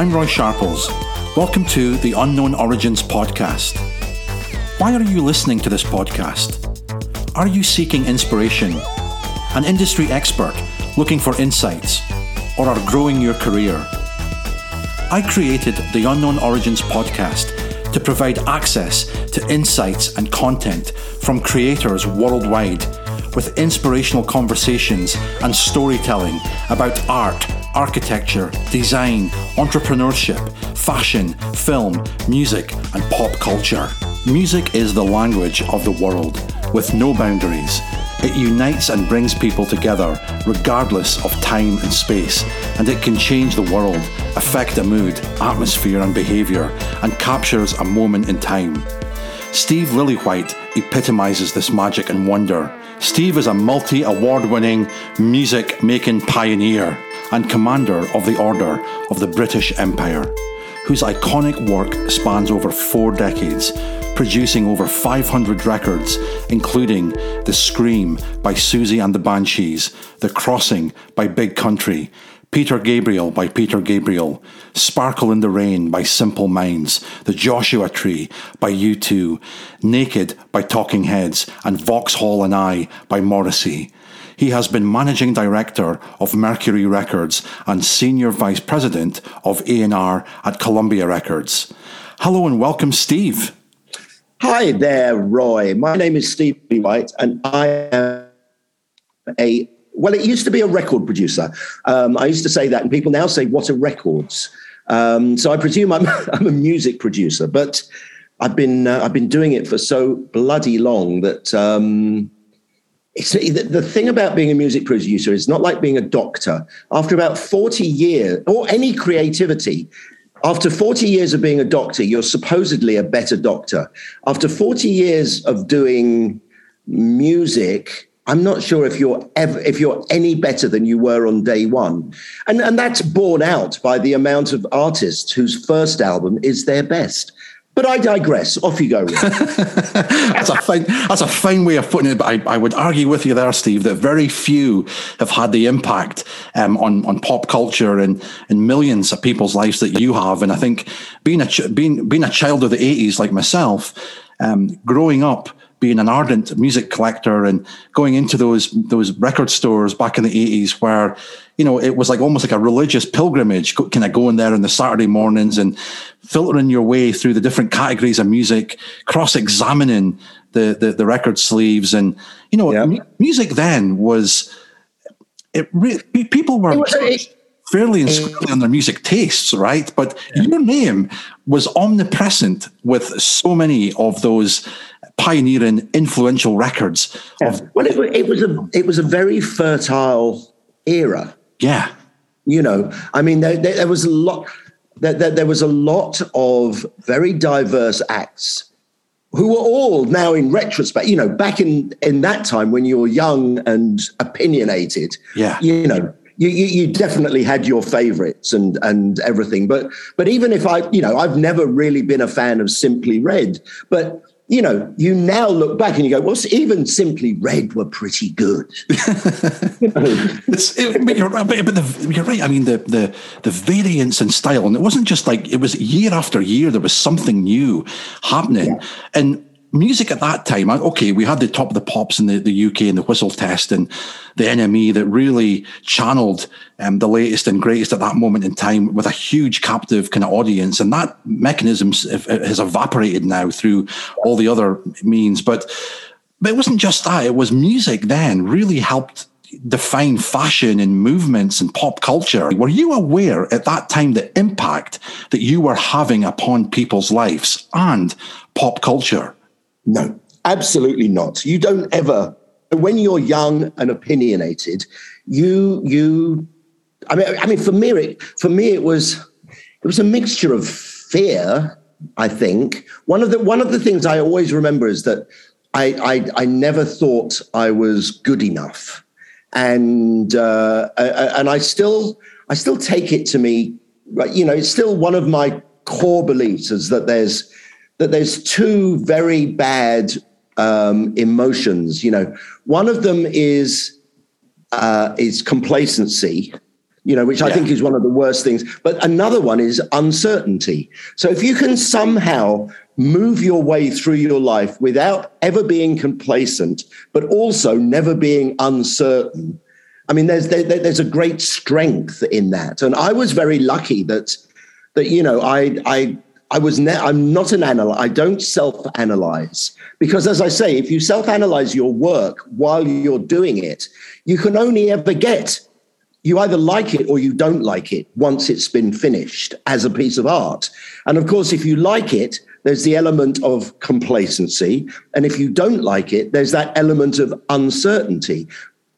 I'm Roy Sharples. Welcome to the Unknown Origins podcast. Why are you listening to this podcast? Are you seeking inspiration, an industry expert looking for insights, or are growing your career? I created the Unknown Origins podcast to provide access to insights and content from creators worldwide with inspirational conversations and storytelling about art architecture, design, entrepreneurship, fashion, film, music, and pop culture. Music is the language of the world, with no boundaries. It unites and brings people together, regardless of time and space, and it can change the world, affect a mood, atmosphere, and behaviour, and captures a moment in time. Steve Lillywhite epitomizes this magic and wonder. Steve is a multi award winning music making pioneer and commander of the Order of the British Empire, whose iconic work spans over four decades, producing over 500 records, including The Scream by Siouxsie and the Banshees, The Crossing by Big Country, Peter Gabriel by Peter Gabriel, Sparkle in the Rain by Simple Minds, The Joshua Tree by U2, Naked by Talking Heads, and Vauxhall and I by Morrissey. He has been managing director of Mercury Records and senior vice president of A&R at Columbia Records. Hello and welcome, Steve. Hi there, Roy. My name is Steve White, and I am a well. It used to be a record producer. Um, I used to say that, and people now say, "What are records?" Um, so I presume I'm, I'm a music producer, but I've been uh, I've been doing it for so bloody long that um, it's, the, thing about being a music producer is not like being a doctor. After about 40 years, or any creativity, after 40 years of being a doctor, you're supposedly a better doctor. After 40 years of doing music, I'm not sure if you're ever if you're any better than you were on day one. And and that's borne out by the amount of artists whose first album is their best. But I digress. Off you go. that's a fine. That's a fine way of putting it. But I, I, would argue with you there, Steve, that very few have had the impact um, on on pop culture and in millions of people's lives that you have. And I think being a ch- being being a child of the '80s like myself, um, growing up being an ardent music collector and going into those those record stores back in the 80s where you know it was like almost like a religious pilgrimage kind of going there on the saturday mornings and filtering your way through the different categories of music cross-examining the the, the record sleeves and you know yeah. m- music then was it re- people were fairly inscribed on their music tastes, right? But yeah. your name was omnipresent with so many of those pioneering, influential records. Yeah. Of- well, it, it was a it was a very fertile era. Yeah, you know, I mean, there, there, there was a lot. There, there, was a lot of very diverse acts who were all now in retrospect, you know, back in in that time when you were young and opinionated, yeah, you know, you, you, you, definitely had your favorites and and everything. But but even if I, you know, I've never really been a fan of Simply Red, but you know, you now look back and you go, well, even Simply Red were pretty good. it, but, you're, but the, you're, right. I mean, the, the the variance in style, and it wasn't just like it was year after year. There was something new happening, yeah. and music at that time, okay, we had the top of the pops in the, the UK and the whistle test and the NME that really channeled um, the latest and greatest at that moment in time with a huge captive kind of audience. And that mechanism has evaporated now through all the other means. But, but it wasn't just that. It was music then really helped define fashion and movements and pop culture. Were you aware at that time the impact that you were having upon people's lives and pop culture? No, absolutely not. You don't ever, when you're young and opinionated, you, you, I mean, I mean, for me, it, for me, it was, it was a mixture of fear. I think one of the one of the things I always remember is that I I, I never thought I was good enough, and uh, and I still I still take it to me. You know, it's still one of my core beliefs is that there's that there's two very bad um, emotions. You know, one of them is uh, is complacency, you know, which I Yeah. think is one of the worst things. But another one is uncertainty. So if you can somehow move your way through your life without ever being complacent, but also never being uncertain, I mean, there's there, there's a great strength in that. And I was very lucky that that you know I I I was ne- I'm not an analyst. I don't self-analyze because, as I say, if you self-analyze your work while you're doing it, you can only ever get you either like it or you don't like it once it's been finished as a piece of art. And of course, if you like it, there's the element of complacency. And if you don't like it, there's that element of uncertainty,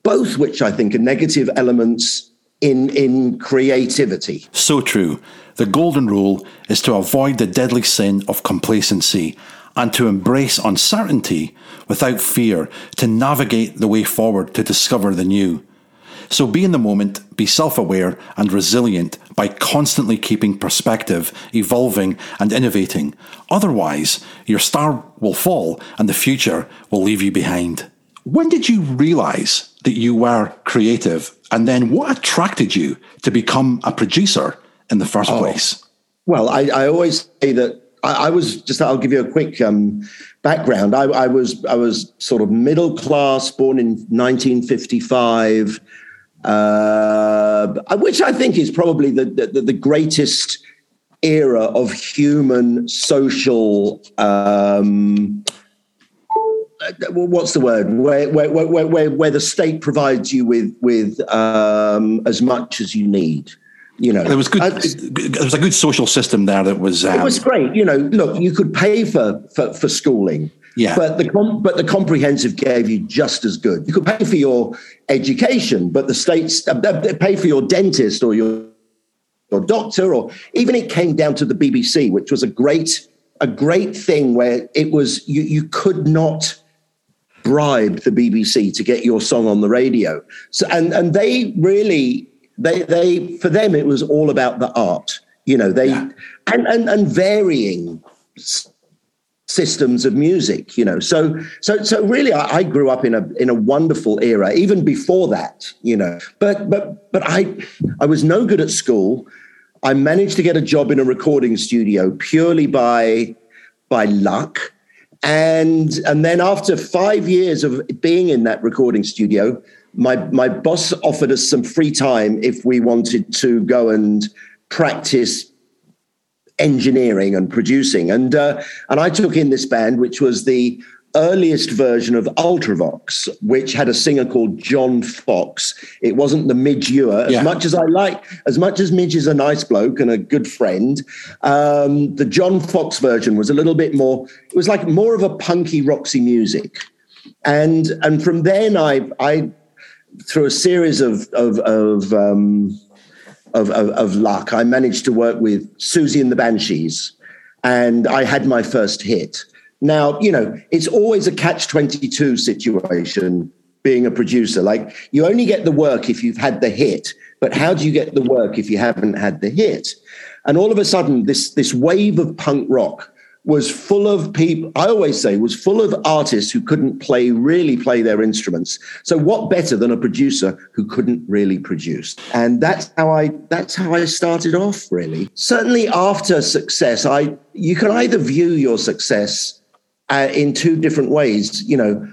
both which I think are negative elements in, in creativity. So true. The golden rule is to avoid the deadly sin of complacency and to embrace uncertainty without fear to navigate the way forward to discover the new. So be in the moment, be self aware and resilient by constantly keeping perspective, evolving and innovating. Otherwise, your star will fall and the future will leave you behind. When did you realize that you were creative? And then what attracted you to become a producer in the first place? Well, I, I always say that I, I was just. I'll give you a quick um, background. I, I was I was sort of middle class, born in 1955, uh, which I think is probably the the, the greatest era of human social. Um, what's the word where where, where where where the state provides you with with um, as much as you need you know There was good. I- there was a good social system there that was. Um, it was great. You know, look, you could pay for for, for schooling. Yeah. But the com- but the comprehensive gave you just as good. You could pay for your education, but the states uh, pay for your dentist or your your doctor, or even it came down to the BBC, which was a great a great thing where it was you you could not bribe the BBC to get your song on the radio. So and and they really they they for them it was all about the art. You know they Yeah. and and and varying systems of music. You know so so so really I, I grew up in a in a wonderful era even before that. You know but but but I I was no good at school. I managed to get a job in a recording studio purely by by luck. And and then after five years of being in that recording studio, my my boss offered us some free time if we wanted to go and practice engineering and producing. And uh, and I took in this band, which was the earliest version of Ultravox, which had a singer called John Foxx. It wasn't the Midge Ure. As Yeah. much as I like, as much as Midge is a nice bloke and a good friend, um, the John Foxx version was a little bit more. It was like more of a punky Roxy music. And and from then I I through a series of of of um, of, of, of luck, I managed to work with Siouxsie and the Banshees, and I had my first hit. Now, you know, it's always a catch 22 situation being a producer. Like, you only get the work if you've had the hit, but how do you get the work if you haven't had the hit? And all of a sudden, this, this wave of punk rock was full of people i always say was full of artists who couldn't play really play their instruments. So what better than a producer who couldn't really produce? And that's how i that's how i started off really. Certainly after success i you can either view your success uh, in two different ways you know.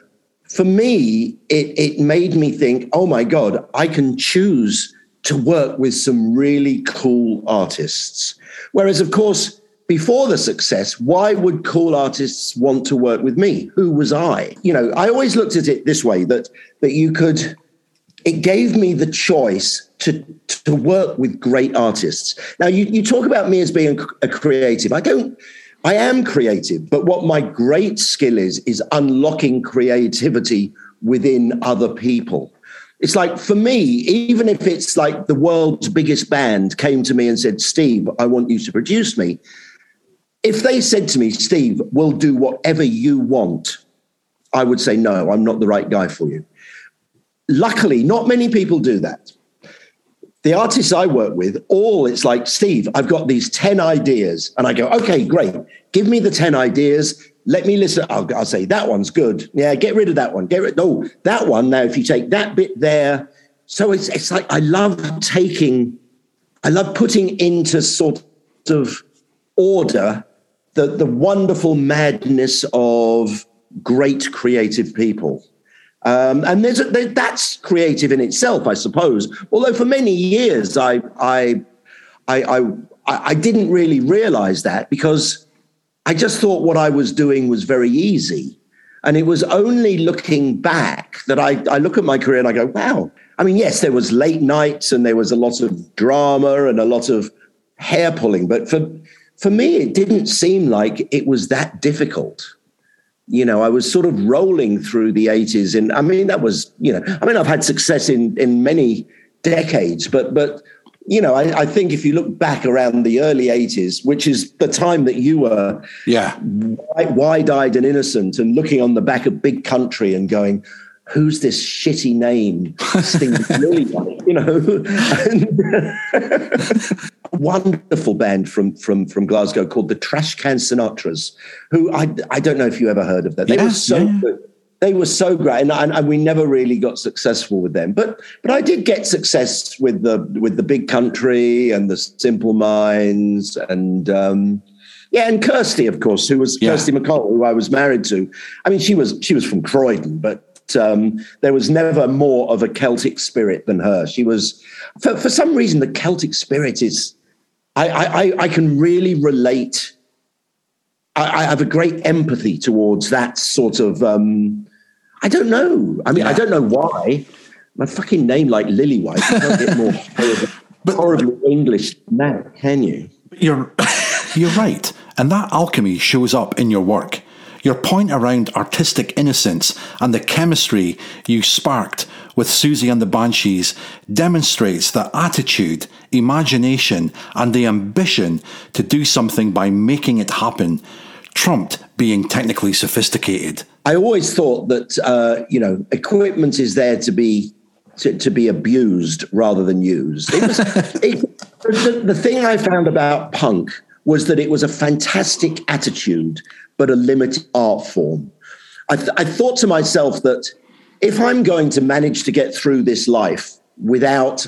For me it it made me think oh my god i can choose to work with some really cool artists. Whereas of course before the success, why would cool artists want to work with me? Who was I? You know, I always looked at it this way that that you could it gave me the choice to to work with great artists. Now you, you talk about me as being a creative. I don't I am creative, but what my great skill is is unlocking creativity within other people. It's like for me, even if it's like the world's biggest band came to me and said, Steve, I want you to produce me if they said to me, Steve, we'll do whatever you want, I would say, no, I'm not the right guy for you. Luckily, not many people do that. The artists I work with, all it's like, Steve, I've got these 10 ideas. And I go, okay, great. Give me the 10 ideas. Let me listen. I'll, I'll say, that one's good. Yeah, get rid of that one. Get rid. No, that one. Now, if you take that bit there, so it's it's like I love taking, I love putting into sort of order the the wonderful madness of great creative people. Um, and there's a, there, that's creative in itself, I suppose. Although for many years I I I, I, I didn't really realize that because I just thought what I was doing was very easy. And it was only looking back that I, I look at my career and I go, wow. I mean, yes, there was late nights and there was a lot of drama and a lot of hair pulling, but for for me, it didn't seem like it was that difficult. You know, I was sort of rolling through the 80s. And I mean, that was, you know, I mean, I've had success in in many decades, but but you know, I, I, think if you look back around the early 80s, which is the time that you were yeah. wide eyed and innocent and looking on the back of Big Country and going, who's this shitty name? Sting you know. wonderful band from, from, from Glasgow called the Trash Can Sinatras, who I, I don't know if you ever heard of them. They yeah, were so yeah. good they were so great, and, and, and, we never really got successful with them. But but I did get success with the with the Big Country and the Simple Minds, and um, yeah, and Kirsty, of course, who was yeah. Kirsty MacColl, who I was married to. I mean, she was she was from Croydon, but um, there was never more of a Celtic spirit than her. She was, for, for some reason, the Celtic spirit is. I, I, I can really relate I, have a great empathy towards that sort of um, I don't know. I mean, yeah. I don't know why. My fucking name like Lillywhite, can't get more horrible, but, horribly English than that, can you? You're you're right, and that alchemy shows up in your work. Your point around artistic innocence and the chemistry you sparked with Siouxsie and the Banshees demonstrates that attitude, imagination, and the ambition to do something by making it happen trumped being technically sophisticated. I always thought that uh, you know equipment is there to be to, to be abused rather than used. It was, it, the, the thing I found about punk was that it was a fantastic attitude, but a limited art form. I, th- I thought to myself that if I'm going to manage to get through this life without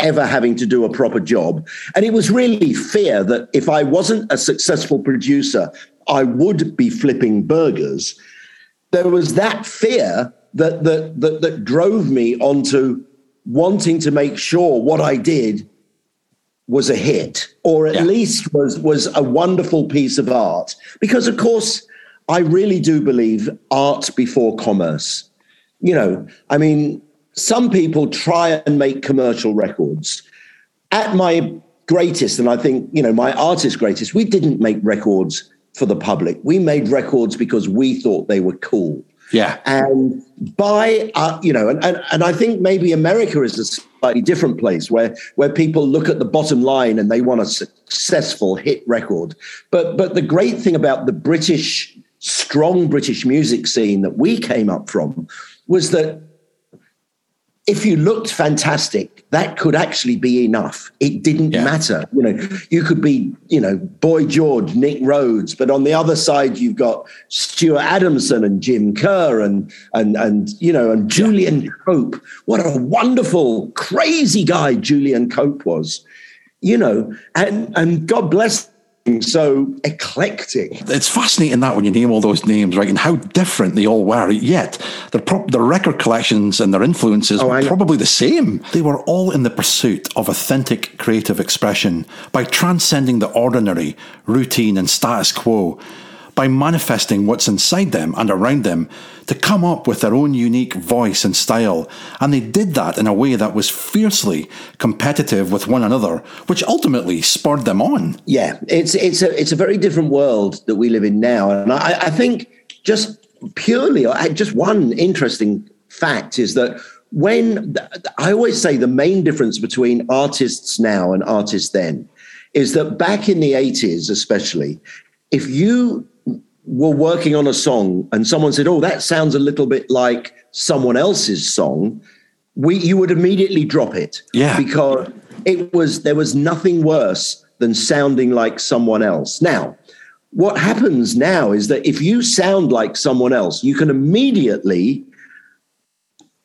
ever having to do a proper job. And it was really fear that if I wasn't a successful producer, I would be flipping burgers. There was that fear that that that, that drove me onto wanting to make sure what I did was a hit, or at yeah. least was was a wonderful piece of art. Because of course, I really do believe art before commerce. You know, I mean, some people try and make commercial records. At my greatest, and I think, you know, my artist greatest, we didn't make records for the public. We made records because we thought they were cool. Yeah. And by, uh, you know, and, and, and I think maybe America is a slightly different place where, where people look at the bottom line and they want a successful hit record. But, but the great thing about the British, strong British music scene that we came up from was that if you looked fantastic, that could actually be enough. It didn't yeah. matter. You know, you could be, you know, Boy George, Nick Rhodes, but on the other side, you've got Stuart Adamson and Jim Kerr and and and you know, and Julian yeah. Cope. What a wonderful, crazy guy Julian Cope was. You know, and and God bless so eclectic. It's fascinating that when you name all those names, right, and how different they all were. Yet their pro- their record collections and their influences oh, were probably the same. They were all in the pursuit of authentic creative expression by transcending the ordinary, routine, and status quo by manifesting what's inside them and around them to come up with their own unique voice and style. And they did that in a way that was fiercely competitive with one another, which ultimately spurred them on. Yeah, it's it's a it's a very different world that we live in now, and I, I think just purely, just one interesting fact is that when I always say the main difference between artists now and artists then is that back in the 80s, especially, if you were working on a song and someone said, "Oh, that sounds a little bit like someone else's song," we you would immediately drop it. Yeah, because it was there was nothing worse than sounding like someone else. Now, what happens now is that if you sound like someone else, you can immediately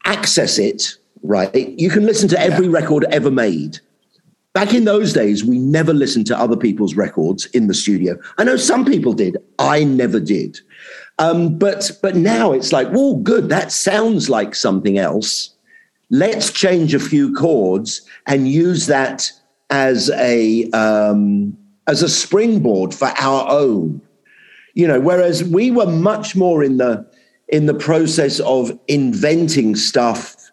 access it right? You can listen to every yeah. record ever made. Back in those days, we never listened to other people's records in the studio. I know some people did. I never did. Um, but but now it's like, well, good. That sounds like something else. Let's change a few chords and use that as a um, as a springboard for our own. You know, whereas we were much more in the in the process of inventing stuff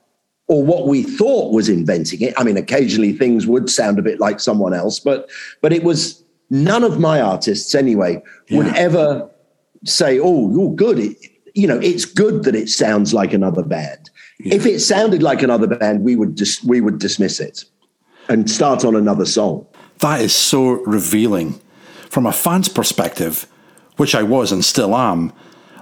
or what we thought was inventing it. I mean, occasionally things would sound a bit like someone else, but but it was none of my artists anyway yeah. would ever say, "Oh, you're good." It, you know, it's good that it sounds like another band. Yeah. If it sounded like another band, we would dis- we would dismiss it and start on another song. That is so revealing. From a fan's perspective, which I was and still am,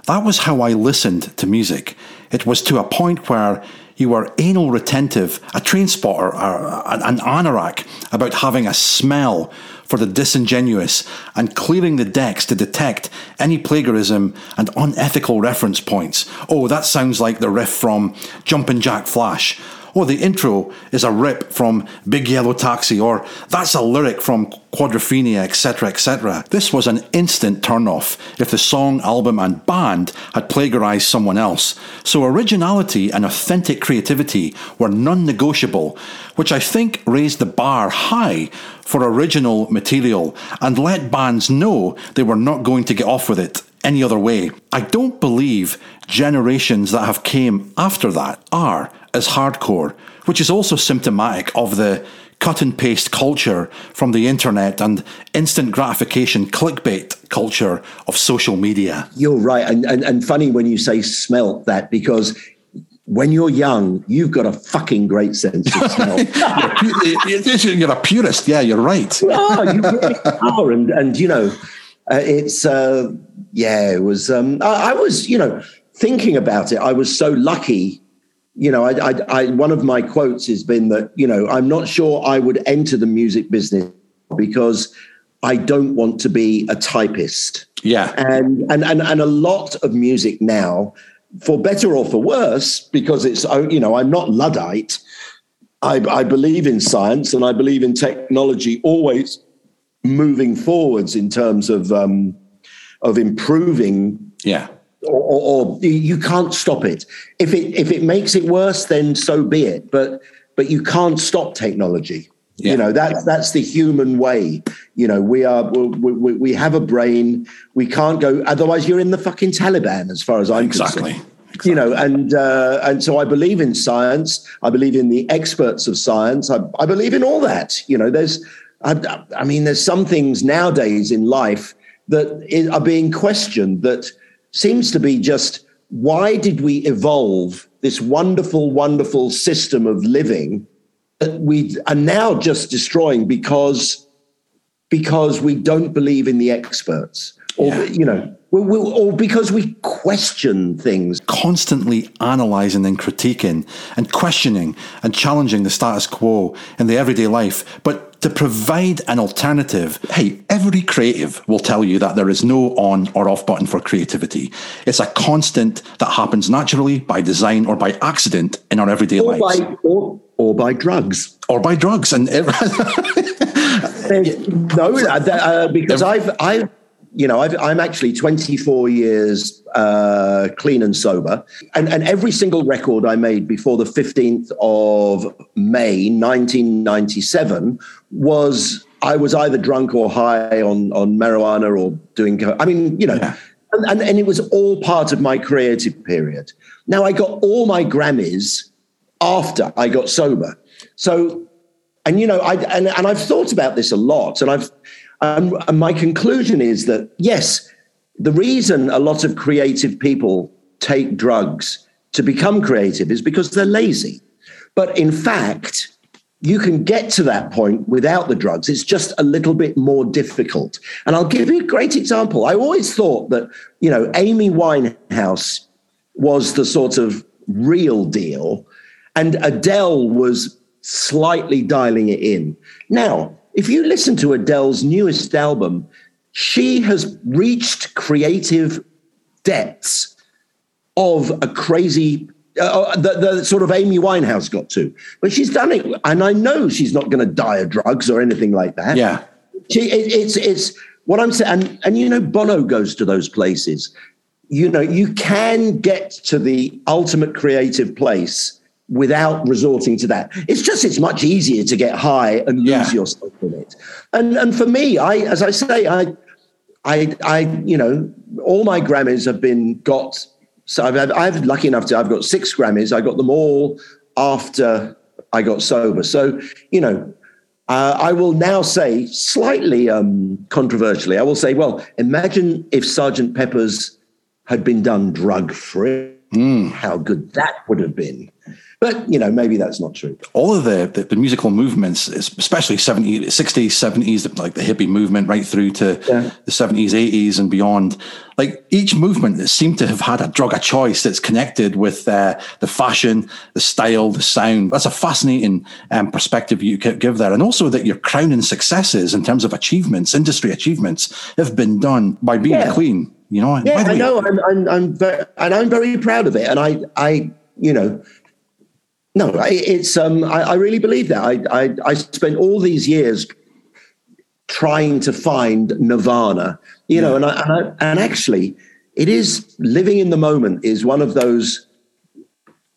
that was how I listened to music. It was to a point where you were anal retentive, a train spotter, an anorak about having a smell for the disingenuous and clearing the decks to detect any plagiarism and unethical reference points. Oh, that sounds like the riff from Jumpin' Jack Flash oh, the intro is a rip from Big Yellow Taxi, or that's a lyric from Quadrophenia, etc., etc. This was an instant turnoff if the song, album, and band had plagiarized someone else. So originality and authentic creativity were non negotiable, which I think raised the bar high for original material and let bands know they were not going to get off with it any other way. I don't believe generations that have came after that are as hardcore, which is also symptomatic of the cut and paste culture from the internet and instant gratification clickbait culture of social media. You're right. And, and, and funny when you say smelt that because when you're young, you've got a fucking great sense of smell. you're a purist. Yeah, you're right. You are. You really are. And, and you know, uh, it's, uh, yeah, it was, um, I, I was, you know, thinking about it, I was so lucky you know, I, I, I, one of my quotes has been that, you know, I'm not sure I would enter the music business because I don't want to be a typist. Yeah. And, and, and, and a lot of music now, for better or for worse, because it's, oh, you know, I'm not Luddite. I, I believe in science and I believe in technology always moving forwards in terms of, um, of improving yeah or, or, or, you can't stop it. If it if it makes it worse, then so be it. But but you can't stop technology. Yeah. You know that's that's the human way. You know we are we, we, we, have a brain. We can't go. Otherwise, you're in the fucking Taliban, as far as I'm exactly. concerned. Exactly. You know, and uh, and so I believe in science. I believe in the experts of science. I, I believe in all that. You know, there's, I, I mean, there's some things nowadays in life that are being questioned that seems to be just why did we evolve this wonderful, wonderful system of living that we are now just destroying because because we don't believe in the experts or yeah. you know we or because we question things constantly analyzing and critiquing and questioning and challenging the status quo in the everyday life but to provide an alternative. Hey, every creative will tell you that there is no on or off button for creativity. It's a constant that happens naturally by design or by accident in our everyday or lives. By, or, or by drugs. Or by drugs. And no, uh, because I've, I've you know, i am actually 24 years uh, clean and sober, and and every single record I made before the 15th of May 1997 was I was either drunk or high on on marijuana or doing. I mean, you know. Yeah. And, and, and it was all part of my creative period. Now I got all my Grammys after I got sober. So, and you know, I and, and I've thought about this a lot, and I've and my conclusion is that, yes, the reason a lot of creative people take drugs to become creative is because they're lazy. But in fact, you can get to that point without the drugs. It's just a little bit more difficult. And I'll give you a great example. I always thought that, you know, Amy Winehouse was the sort of real deal, and Adele was slightly dialing it in. Now, if you listen to Adele's newest album, she has reached creative depths of a crazy uh, the, the sort of Amy Winehouse got to. But she's done it, and I know she's not going to die of drugs or anything like that. Yeah, she, it, it's it's what I'm saying, and and you know, Bono goes to those places. You know, you can get to the ultimate creative place without resorting to that. It's just it's much easier to get high and lose Yeah. yourself in it. And and for me, I as I say, I I I you know, all my Grammys have been got. So I've had, I've lucky enough to I've got six Grammys. I got them all after I got sober. So you know, uh, I will now say slightly um, controversially. I will say, well, imagine if Sergeant Pepper's had been done drug free. How good that would have been. But you know, maybe that's not true. all of the, the, the musical movements, especially 70s, 60s, 70s, like the hippie movement, right through to Yeah. the 70s, 80s, and beyond. Like each movement that seemed to have had a drug of choice that's connected with uh, the fashion, the style, the sound. That's a fascinating um, perspective you could give there. And also that your crowning successes in terms of achievements, industry achievements, have been done by being Yeah. clean. You know, Yeah, I know. I'm, I'm, I'm very, and I'm very proud of it. And I, I, you know, no, I, it's. Um, I, I really believe that. I, I, I spent all these years trying to find nirvana. You know, and I, and I, and actually, it is living in the moment is one of those.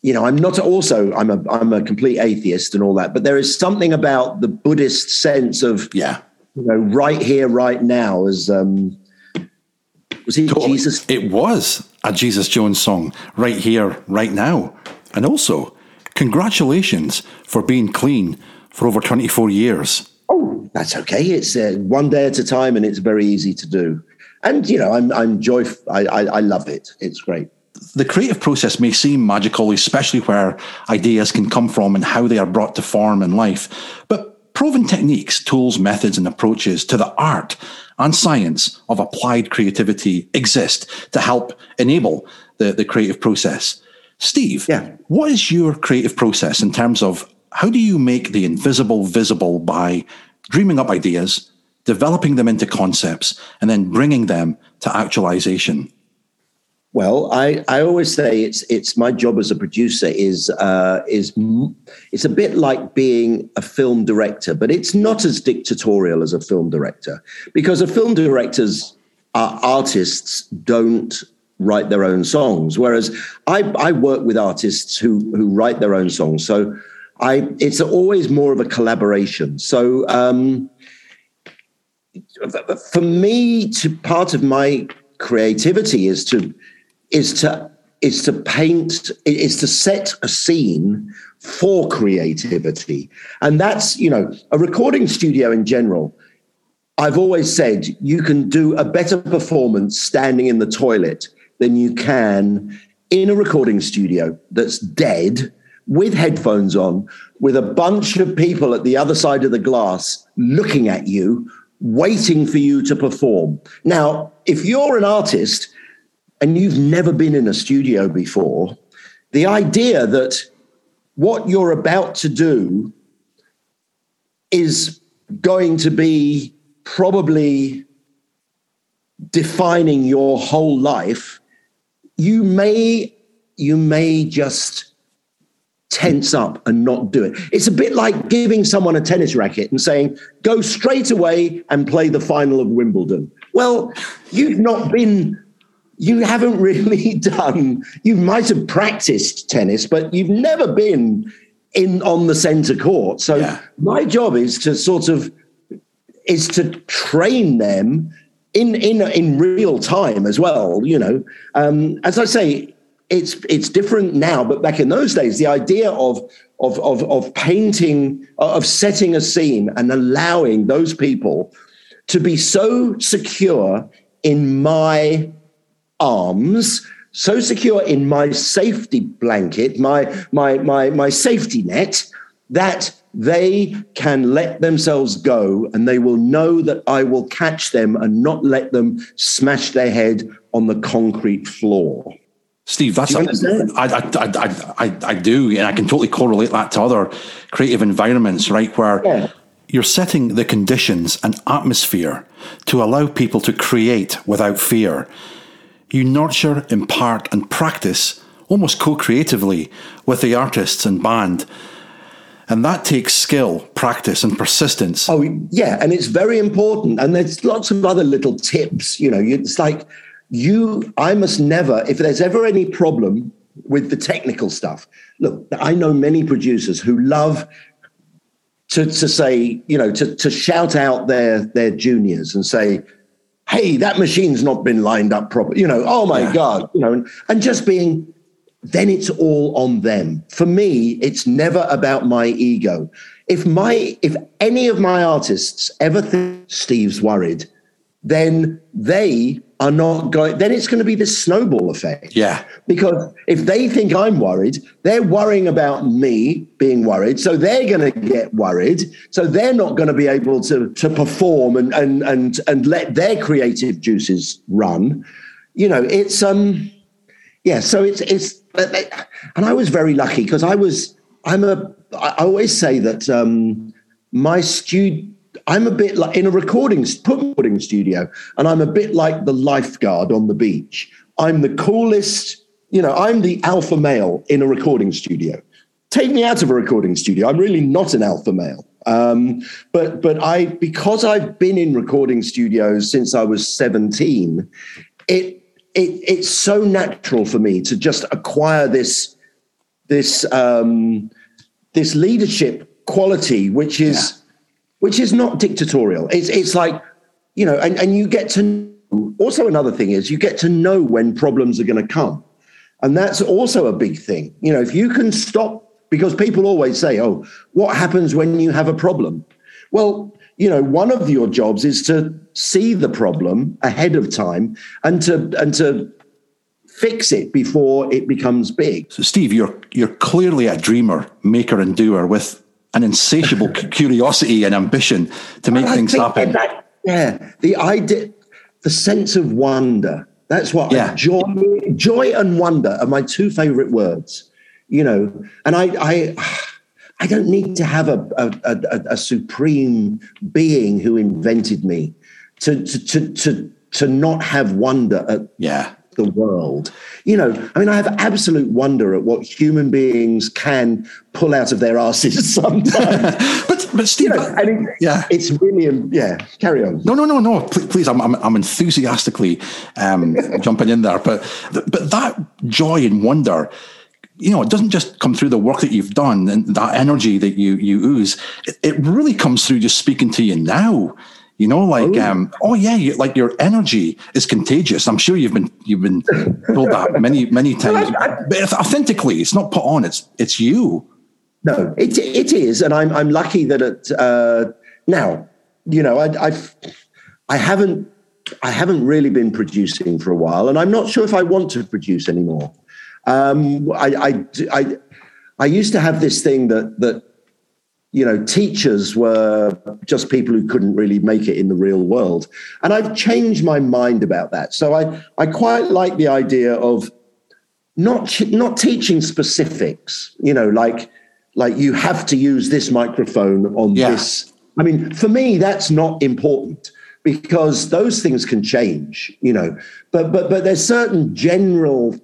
You know, I'm not also. I'm a. I'm a complete atheist and all that. But there is something about the Buddhist sense of yeah. you know, right here, right now. As um, was he. Jesus? It was a Jesus Jones song, right here, right now. And also, congratulations for being clean for over 24 years. Oh, that's okay. It's uh, one day at a time, and it's very easy to do. And you know, I'm I'm joy. I, I I love it. It's great. The creative process may seem magical, especially where ideas can come from and how they are brought to form in life. But proven techniques, tools, methods, and approaches to the art and science of applied creativity exist to help enable the, the creative process. Steve, Yeah. what is your creative process in terms of how do you make the invisible visible by dreaming up ideas, developing them into concepts, and then bringing them to actualization? Well, I, I always say it's it's my job as a producer is uh, is it's a bit like being a film director, but it's not as dictatorial as a film director because a film directors are artists don't write their own songs, whereas I, I work with artists who who write their own songs. So I it's always more of a collaboration. So um, for me to part of my creativity is to is to is to paint is to set a scene for creativity and that's you know a recording studio in general i've always said you can do a better performance standing in the toilet than you can in a recording studio that's dead with headphones on with a bunch of people at the other side of the glass looking at you waiting for you to perform. Now if you're an artist and you've never been in a studio before, the idea that what you're about to do is going to be probably defining your whole life, you may you may just tense up and not do it. It's a bit like giving someone a tennis racket and saying, go straight away and play the final of Wimbledon. Well, you've not been you haven't really done you might have practiced tennis but you've never been in on the center court so Yeah. my job is to sort of is to train them in in in real time as well you know. Um, as i say it's it's different now but back in those days the idea of of of, of painting of setting a scene and allowing those people to be so secure in my arms so secure in my safety blanket my my my my safety net that they can let themselves go and they will know that I will catch them and not let them smash their head on the concrete floor. Steve, that's Do you a- understand? I, I, I, I, I do, and I can totally correlate that to other creative environments, right? Where Yeah. you're setting the conditions and atmosphere to allow people to create without fear. You nurture, impart, and practice almost co creatively with the artists and band. And that takes skill, practice, and persistence. Oh, yeah. And it's very important. And there's lots of other little tips. You know, it's like you, I must never, if there's ever any problem with the technical stuff, look, I know many producers who love to, to say, you know, to, to shout out their, their juniors and say, hey, that machine's not been lined up properly. You know, oh my yeah. God, you know, and, and just being then it's all on them. For me, it's never about my ego. If my if any of my artists ever think Steve's worried, then they are not going then it's going to be this snowball effect. Yeah. Because if they think I'm worried, they're worrying about me being worried. So they're going to get worried. So they're not going to be able to to perform and and and and let their creative juices run. You know, it's um yeah, so it's it's and I was very lucky because I was I'm a I always say that um, my student I'm a bit like in a recording recording studio, and I'm a bit like the lifeguard on the beach. I'm the coolest, you know. I'm the alpha male in a recording studio. Take me out of a recording studio. I'm really not an alpha male. Um, but but I because I've been in recording studios since I was 17, it it, it's so natural for me to just acquire this this um, this leadership quality, which is yeah. which is not dictatorial. It's it's like you know, and, and you get to know, also another thing is you get to know when problems are going to come, and that's also a big thing. You know, if you can stop because people always say, "Oh, what happens when you have a problem?" Well, you know, one of your jobs is to see the problem ahead of time and to and to fix it before it becomes big. So, Steve, you're you're clearly a dreamer, maker, and doer with an insatiable curiosity and ambition to make things happen. That, yeah, the idea, the sense of wonder. That's what yeah. I, joy, joy and wonder are my two favorite words. You know, and I, I I don't need to have a, a, a, a supreme being who invented me to, to, to, to, to not have wonder at yeah. the world. You know, I mean, I have absolute wonder at what human beings can pull out of their asses sometimes. but, but Steve, you know, it, yeah, it's really, um, yeah, carry on. No, no, no, no, please, please I'm, I'm, I'm enthusiastically um, jumping in there. But, but that joy and wonder, you know, it doesn't just come through the work that you've done and that energy that you you ooze. It, it really comes through just speaking to you now. You know, like, oh, um, oh yeah, you, like your energy is contagious. I'm sure you've been you've been told that many many times, but authentically, it's not put on. It's it's you. No, it it is, and I'm I'm lucky that it uh, now. You know, I, I've I haven't I haven't really been producing for a while, and I'm not sure if I want to produce anymore. Um, I, I, I, I used to have this thing that that you know teachers were just people who couldn't really make it in the real world, and I've changed my mind about that. So I I quite like the idea of not not teaching specifics. You know, like like you have to use this microphone on yeah. this. I mean, for me, that's not important because those things can change. You know, but but but there's certain general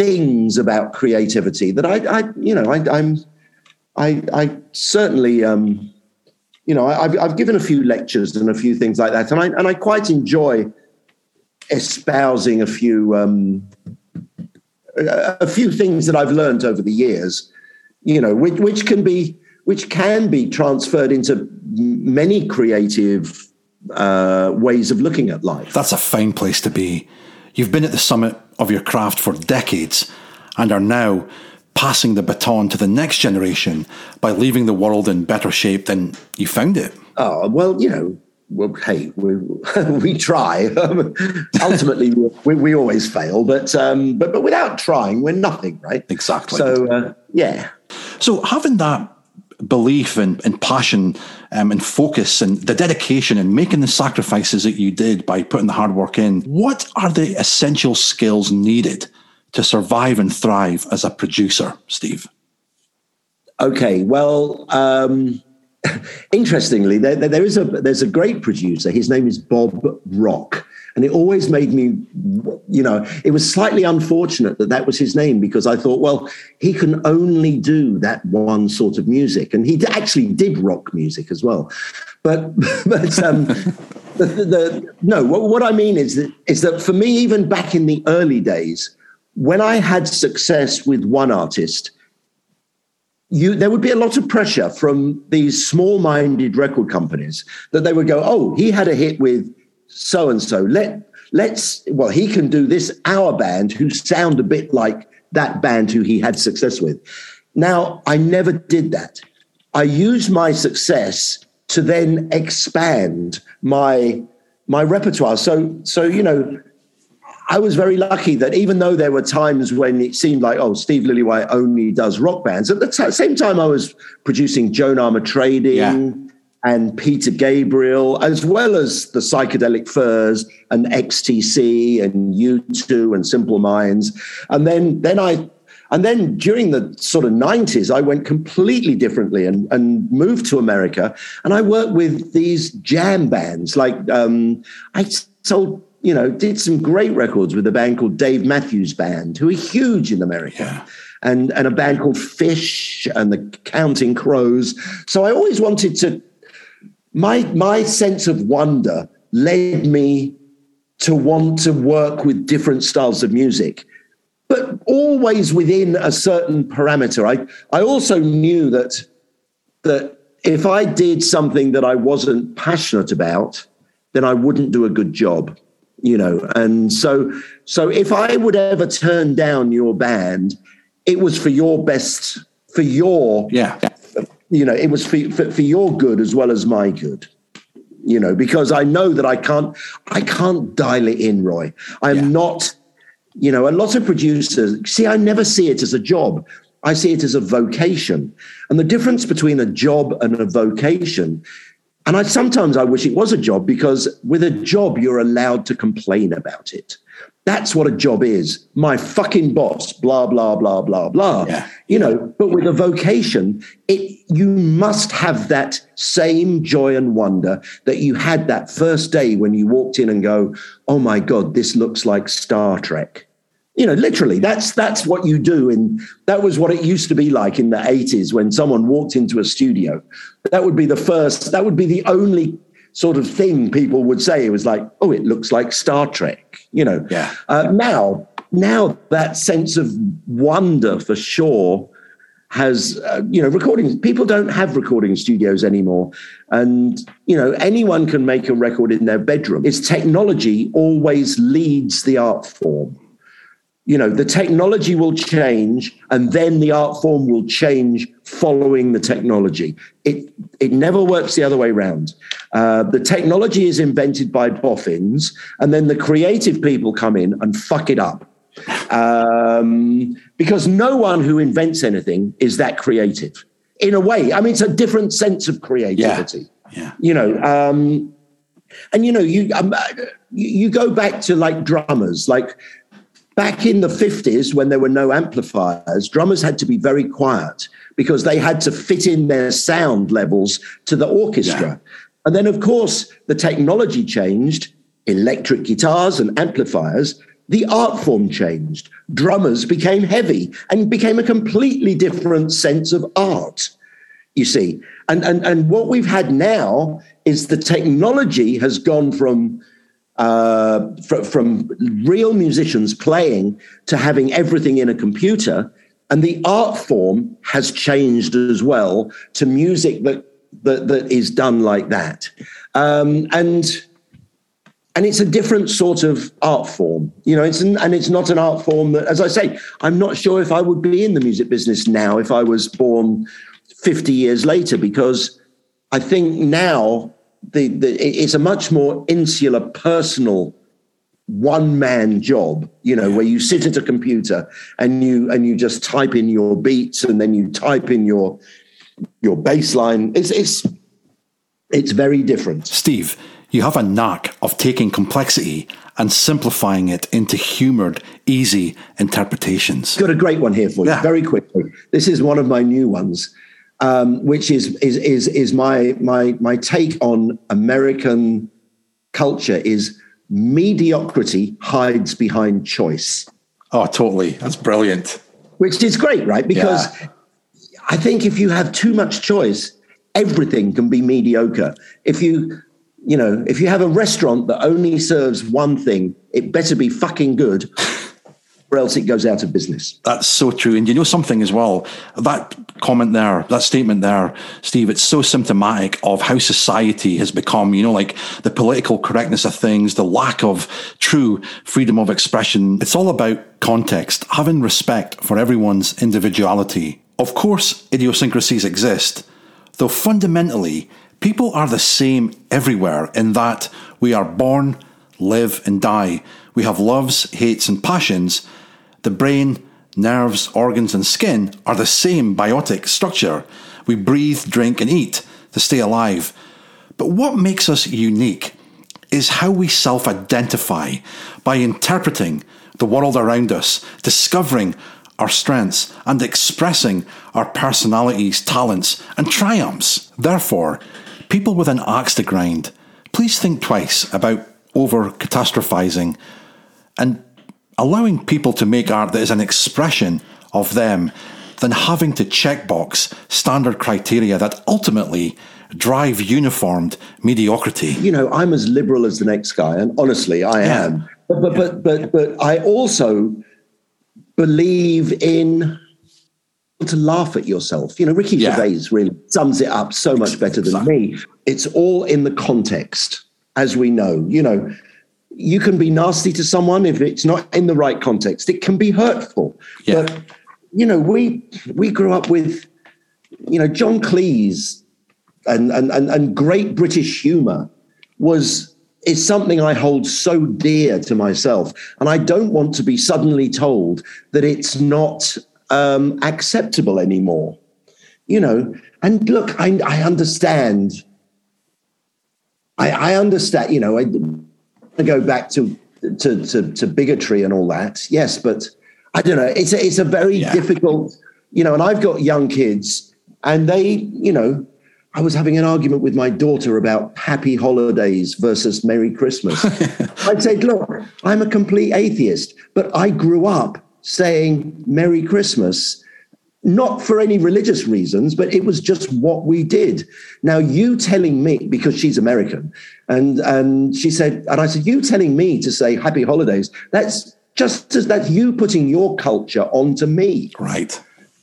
things about creativity that I, I you know, I, I'm, I, I certainly, um, you know, I've, I've given a few lectures and a few things like that, and I and I quite enjoy espousing a few um, a few things that I've learned over the years, you know, which, which can be which can be transferred into many creative uh, ways of looking at life. That's a fine place to be. You've been at the summit of your craft for decades and are now passing the baton to the next generation by leaving the world in better shape than you found it. Oh, well, you know, well, hey, we, we try. Ultimately, we, we always fail, but, um, but but without trying, we're nothing, right? Exactly. So, uh, yeah. So having that belief and, and passion um, and focus and the dedication and making the sacrifices that you did by putting the hard work in, what are the essential skills needed to survive and thrive as a producer, Steve? Okay, well, um, interestingly, there, there is a there's a great producer. His name is Bob Rock, And it always made me, you know, it was slightly unfortunate that that was his name because I thought, well, he can only do that one sort of music. And he actually did rock music as well. But, but, um, the, the, the, no, what, what I mean is that, is that for me, even back in the early days, when I had success with one artist, you, there would be a lot of pressure from these small-minded record companies that they would go, "Oh, he had a hit with so and so. Let let's well, he can do this. Our band, who sound a bit like that band who he had success with. Now, I never did that. I used my success to then expand my my repertoire. So so you know, I was very lucky that even though there were times when it seemed like, oh, Steve Lillywhite only does rock bands, at the t- same time I was producing Joan Armatrading yeah. And Peter Gabriel, as well as the Psychedelic Furs and XTC and U2 and Simple Minds. And then, then I and then during the sort of 90s, I went completely differently and, and moved to America. And I worked with these jam bands. Like um, I sold you know, did some great records with a band called Dave Matthews Band, who are huge in America. Yeah. And, and a band called Phish and the Counting Crows. So I always wanted to, my, my sense of wonder led me to want to work with different styles of music, but always within a certain parameter. I, I also knew that, that if I did something that I wasn't passionate about, then I wouldn't do a good job you know and so so if i would ever turn down your band it was for your best for your yeah you know it was for, for, for your good as well as my good you know because i know that i can't i can't dial it in roy. I'm yeah. not you know a lot of producers see i never see it as a job. I see it as a vocation. And the difference between a job and a vocation and I sometimes I wish it was a job because with a job, you're allowed to complain about it. That's what a job is. My fucking boss, blah, blah, blah, blah, blah. Yeah. You know, but with a vocation, it you must have that same joy and wonder that you had that first day when you walked in and go, oh my God, this looks like Star Trek you know literally that's that's what you do and that was what it used to be like in the 80s when someone walked into a studio. That would be the first that would be the only sort of thing people would say. It was like oh it looks like star trek you know. Yeah. Uh, now now that sense of wonder for sure has uh, you know recording people don't have recording studios anymore. And you know anyone can make a record in their bedroom. It's technology always leads the art form you know the technology will change and then the art form will change following the technology. It it never works the other way around uh, the technology is invented by boffins and then the creative people come in and fuck it up. Um, because no one who invents anything is that creative. In a way i mean it's a different sense of creativity. Yeah, yeah. you know um, and you know you um, you go back to like drummers like back in the 50s when there were no amplifiers drummers had to be very quiet because they had to fit in their sound levels to the orchestra. Yeah. and then of course the technology changed. Electric guitars and amplifiers the art form changed. Drummers became heavy and became a completely different sense of art you see. And and and what we've had now is the technology has gone from uh, fr- from real musicians playing to having everything in a computer. And the art form has changed as well to music that that, that is done like that. Um, and and it's a different sort of art form, you know. It's an, and it's not an art form that, as I say, I'm not sure if I would be in the music business now if I was born 50 years later, because I think now the, the it's a much more insular, personal one man job you know where you sit at a computer and you and you just type in your beats and then you type in your your bass line it's it's it's very different. Steve you have a knack of taking complexity and simplifying it into humored easy interpretations. Got a great one here for you. Yeah. very quickly this is one of my new ones um, which is is is is my my my take on American culture is mediocrity hides behind choice. Oh, totally. That's brilliant. Which is great, right? Because yeah. I think if you have too much choice, everything can be mediocre. If you, you know, if you have a restaurant that only serves one thing, it better be fucking good or else it goes out of business. That's so true. And you know something as well, that comment there, that statement there, Steve, it's so symptomatic of how society has become, you know, like the political correctness of things, the lack of true freedom of expression. It's all about context, having respect for everyone's individuality. Of course, idiosyncrasies exist, though fundamentally, people are the same everywhere in that we are born, live, and die. We have loves, hates, and passions the brain, nerves, organs, and skin are the same biotic structure. We breathe, drink, and eat to stay alive. But what makes us unique is how we self identify by interpreting the world around us, discovering our strengths, and expressing our personalities, talents, and triumphs. Therefore, people with an axe to grind, please think twice about over catastrophizing and allowing people to make art that is an expression of them than having to checkbox standard criteria that ultimately drive uniformed mediocrity. You know, I'm as liberal as the next guy, and honestly, I yeah. am. But but, but but but I also believe in to laugh at yourself. You know, Ricky yeah. Gervais really sums it up so much better than me. It's all in the context, as we know. You know, you can be nasty to someone if it's not in the right context. It can be hurtful. Yeah. But you know, we we grew up with, you know, John Cleese and and and, and great British humor was is something I hold so dear to myself. And I don't want to be suddenly told that it's not um, acceptable anymore. You know, and look, I, I understand. I, I understand, you know, I, to go back to, to, to, to bigotry and all that. Yes, but I don't know. It's a, it's a very yeah. difficult, you know, and I've got young kids and they, you know, I was having an argument with my daughter about happy holidays versus Merry Christmas. I said, look, I'm a complete atheist, but I grew up saying Merry Christmas not for any religious reasons, but it was just what we did. Now, you telling me, because she's American, and and she said, and I said, you telling me to say happy holidays, that's just as that's you putting your culture onto me. Right.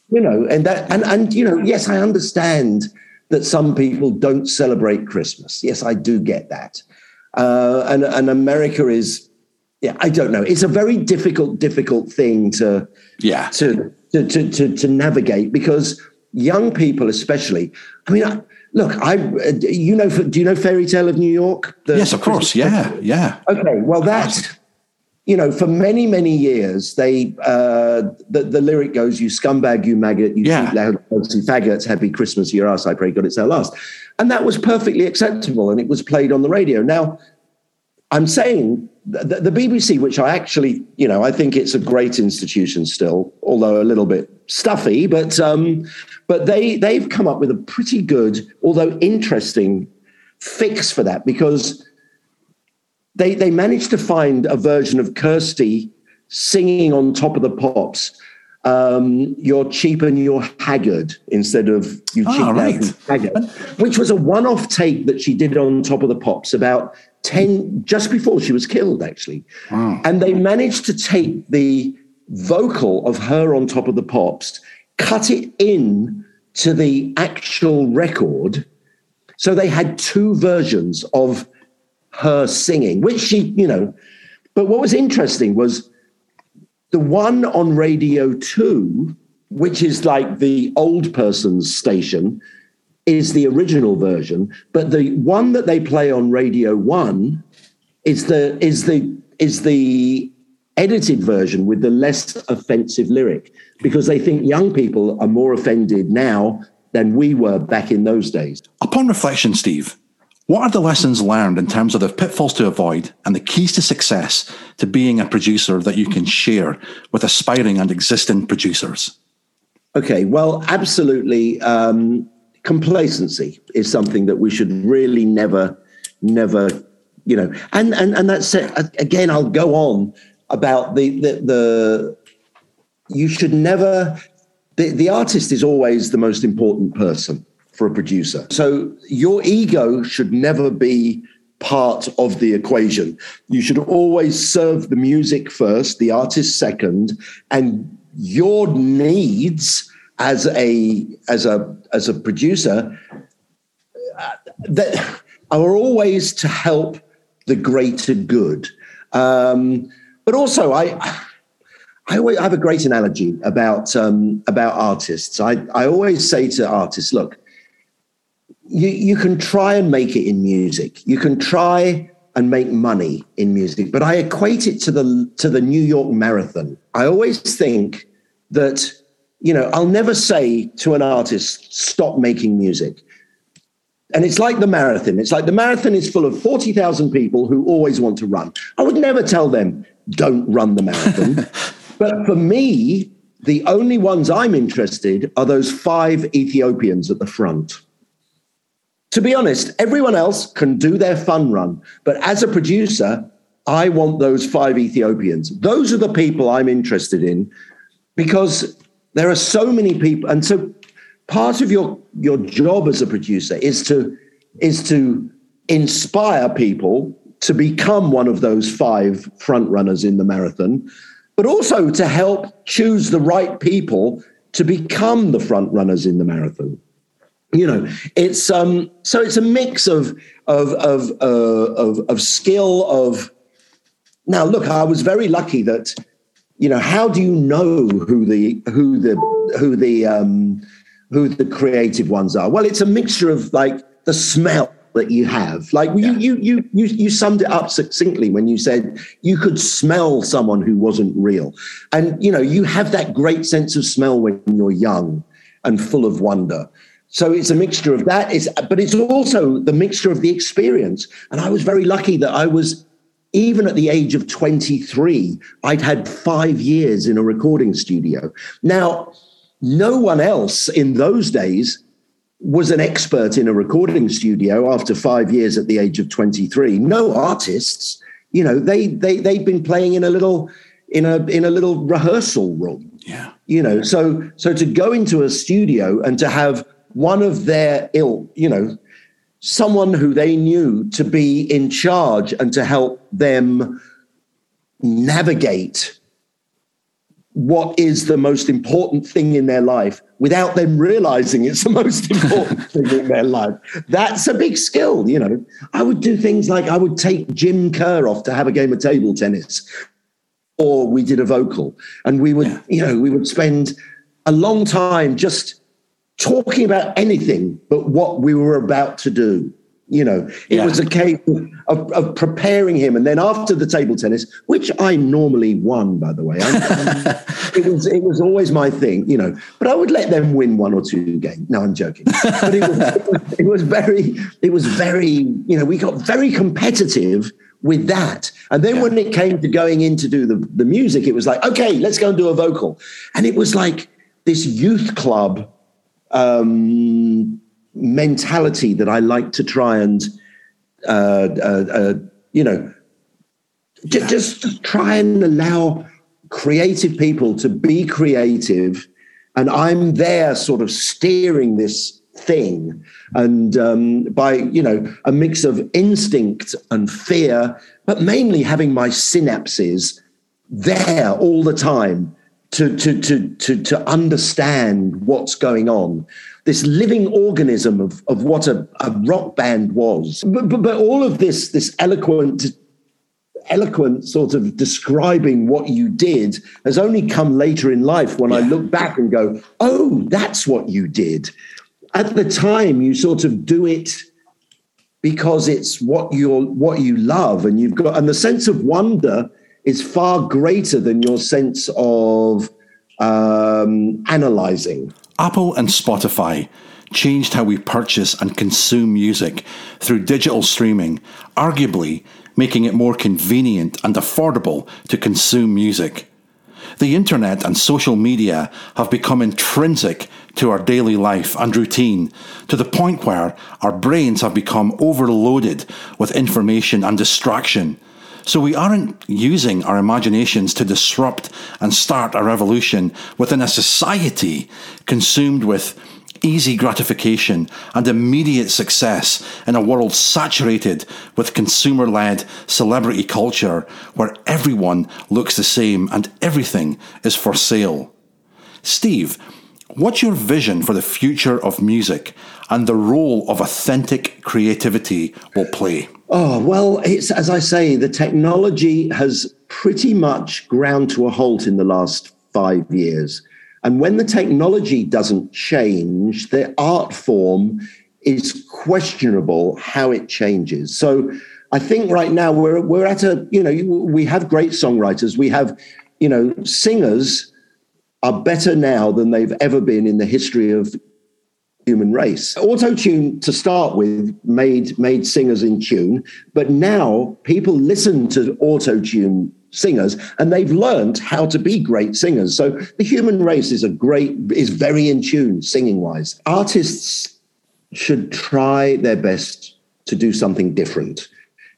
You know, and that and and you know, yes, I understand that some people don't celebrate Christmas. Yes, I do get that. Uh, and and America is yeah, I don't know. It's a very difficult, difficult thing to yeah to to, to, to, to navigate because young people, especially, I mean, I, look, I, you know, do you know Fairy Tale of New York? The, yes, of course. Yeah, yeah. Okay, well, that, you know, for many, many years, they, uh, the, the lyric goes, you scumbag, you maggot, you yeah. loud, faggots, happy Christmas, your ass, I pray God it's our last. And that was perfectly acceptable and it was played on the radio. Now, I'm saying the, the, BBC, which I actually, you know, I think it's a great institution still, although a little bit stuffy, but um, but they they've come up with a pretty good, although interesting, fix for that because they they managed to find a version of Kirsty singing on top of the pops. Um, you're cheap and you're haggard instead of you cheap oh, right. haggard, which was a one-off take that she did on top of the pops about 10 just before she was killed actually wow. and they managed to take the vocal of her on top of the pops cut it in to the actual record so they had two versions of her singing which she you know but what was interesting was the one on radio 2 which is like the old person's station is the original version, but the one that they play on Radio One is the is the is the edited version with the less offensive lyric because they think young people are more offended now than we were back in those days. Upon reflection, Steve, what are the lessons learned in terms of the pitfalls to avoid and the keys to success to being a producer that you can share with aspiring and existing producers? Okay, well, absolutely. Um, complacency is something that we should really never, never you know, and and and that's it. Again, I'll go on about the the, the you should never the, the artist is always the most important person for a producer. So your ego should never be part of the equation. You should always serve the music first, the artist second, and your needs as a as a as a producer uh, that are always to help the greater good. Um, but also, I I, always, have a great analogy about um, about artists. I I always say to artists, look, you you can try and make it in music. You can try and make money in music, but I equate it to the to the New York Marathon. I always think that you know I'll never say to an artist, stop making music. And it's like the marathon. It's like the marathon is full of 40,000 people who always want to run. I would never tell them, don't run the marathon. but for me, the only ones I'm interested are those five Ethiopians at the front. To be honest, everyone else can do their fun run. But as a producer, I want those five Ethiopians. Those are the people I'm interested in because there are so many people. And so part of your, your job as a producer is to, is to inspire people to become one of those five front runners in the marathon, but also to help choose the right people to become the front runners in the marathon. You know, it's um, so it's a mix of of of uh, of, of skill of. Now, look, I was very lucky that, you know, how do you know who the who the who the um, who the creative ones are? Well, it's a mixture of like the smell that you have. Like yeah. you, you, you, you, summed it up succinctly when you said you could smell someone who wasn't real. And, you know, you have that great sense of smell when you're young and full of wonder. So it's a mixture of that. It's, but it's also the mixture of the experience. And I was very lucky that I was, even at the age of 23, I'd had five years in a recording studio. Now, no one else in those days was an expert in a recording studio after five years at the age of 23. No artists, you know, they they they've been playing in a little in a in a little rehearsal room. Yeah. You know, so so to go into a studio and to have one of their ill, you know, someone who they knew to be in charge and to help them navigate what is the most important thing in their life without them realizing it's the most important thing in their life. That's a big skill, you know. I would do things like I would take Jim Kerr off to have a game of table tennis, or we did a vocal, and we would, yeah. you know, we would spend a long time just talking about anything but what we were about to do. You know, it yeah. was a case of, of, preparing him, and then after the table tennis, which I normally won, by the way, it was it was always my thing, you know. But I would let them win one or two games. No, I'm joking. But it was, it was, it was very, it was very, you know, we got very competitive with that. And then yeah. when it came to going in to do the, the music, it was like, okay, let's go and do a vocal. And it was like this youth club um, mentality that I like to try and, uh, uh, uh, you know, j- just try and allow creative people to be creative. And I'm there sort of steering this thing and um, by you know a mix of instinct and fear but mainly having my synapses there all the time to to to to, to understand what's going on this living organism of, of what a, a rock band was. But, but, but all of this, this eloquent, eloquent sort of describing what you did has only come later in life when yeah. I look back and go, oh, that's what you did. At the time, you sort of do it because it's what you're what you love and you've got and the sense of wonder is far greater than your sense of um, analyzing Apple and Spotify changed how we purchase and consume music through digital streaming, arguably making it more convenient and affordable to consume music. The internet and social media have become intrinsic to our daily life and routine to the point where our brains have become overloaded with information and distraction. So we aren't using our imaginations to disrupt and start a revolution within a society consumed with easy gratification and immediate success in a world saturated with consumer led celebrity culture where everyone looks the same and everything is for sale. Steve, what's your vision for the future of music and the role of authentic creativity will play? Oh, well, it's as I say, the technology has pretty much ground to a halt in the last five years. And when the technology doesn't change, the art form is questionable how it changes. So I think right now we're we're at a you know we have great songwriters, we have you know singers are better now than they've ever been in the history of human race. Auto tune to start with made made singers in tune, but now people listen to auto tune singers and they've learned how to be great singers. So the human race is a great is very in tune singing wise artists should try their best to do something different.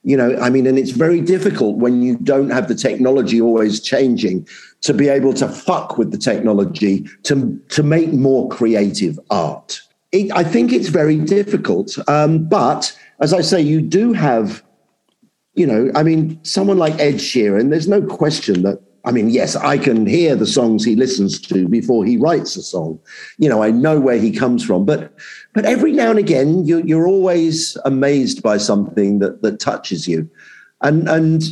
You know i mean and it's very difficult when you don't have the technology always changing to be able to fuck with the technology to to make more creative art it, i think it's very difficult um, but as i say you do have you know, I mean, someone like Ed Sheeran, there's no question that, I mean, yes, I can hear the songs he listens to before he writes a song. You know, I know where he comes from, but but every now and again, you, you're always amazed by something that that touches you, and and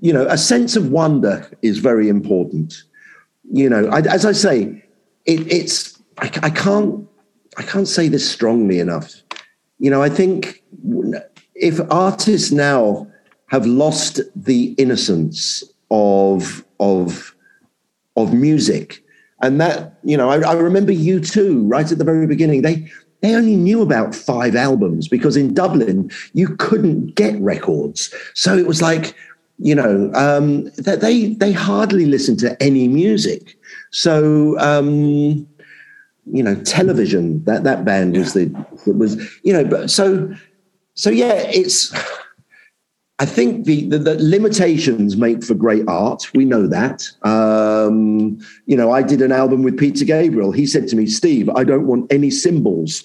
you know, a sense of wonder is very important. You know, I, as I say, it, it's I, I can't I can't say this strongly enough. You know, I think if artists now have lost the innocence of of of music and that you know I, I, remember U2, right at the very beginning. They they only knew about five albums because in dublin you couldn't get records. So it was like you know um, that they they hardly listened to any music. So um, you know television that that band yeah. was the was you know but so so yeah it's I think the, the, the, limitations make for great art. We know that. Um, you know, I did an album with Peter Gabriel. He said to me, Steve, I don't want any cymbals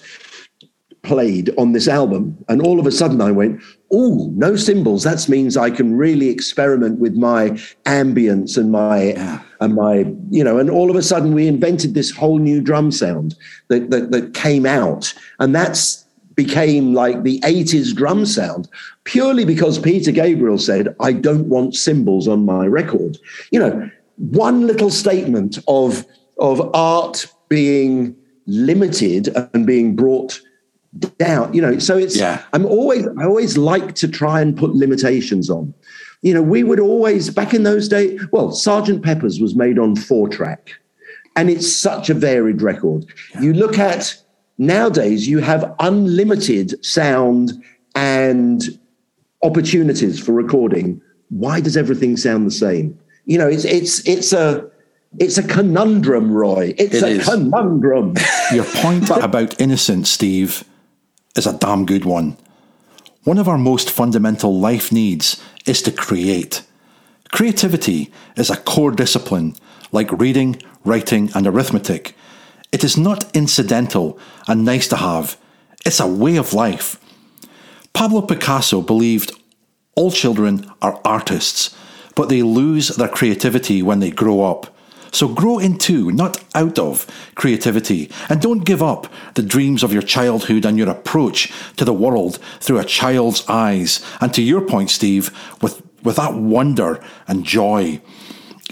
played on this album. And all of a sudden I went, oh, no cymbals. That means I can really experiment with my ambience and my. And my, you know, and all of a sudden we invented this whole new drum sound that, that, that came out. And that's became like the 80s drum sound purely because Peter Gabriel said, I don't want cymbals on my record. You know, one little statement of, of art being limited and being brought down, you know, so it's, yeah. I'm always, I always like to try and put limitations on. You know, we would always, back in those days, well, Sergeant Pepper's was made on four track and it's such a varied record. You look at, Nowadays, you have unlimited sound and opportunities for recording. Why does everything sound the same? You know, it's it's it's a it's a conundrum, Roy. It's it a is. conundrum. Your point about innocence, Steve, is a damn good one. One of our most fundamental life needs is to create. Creativity is a core discipline like reading, writing, and arithmetic it is not incidental and nice to have, it's a way of life. Pablo Picasso believed all children are artists, but they lose their creativity when they grow up. So grow into, not out of, creativity, and don't give up the dreams of your childhood and your approach to the world through a child's eyes. And to your point, Steve, with, with that wonder and joy.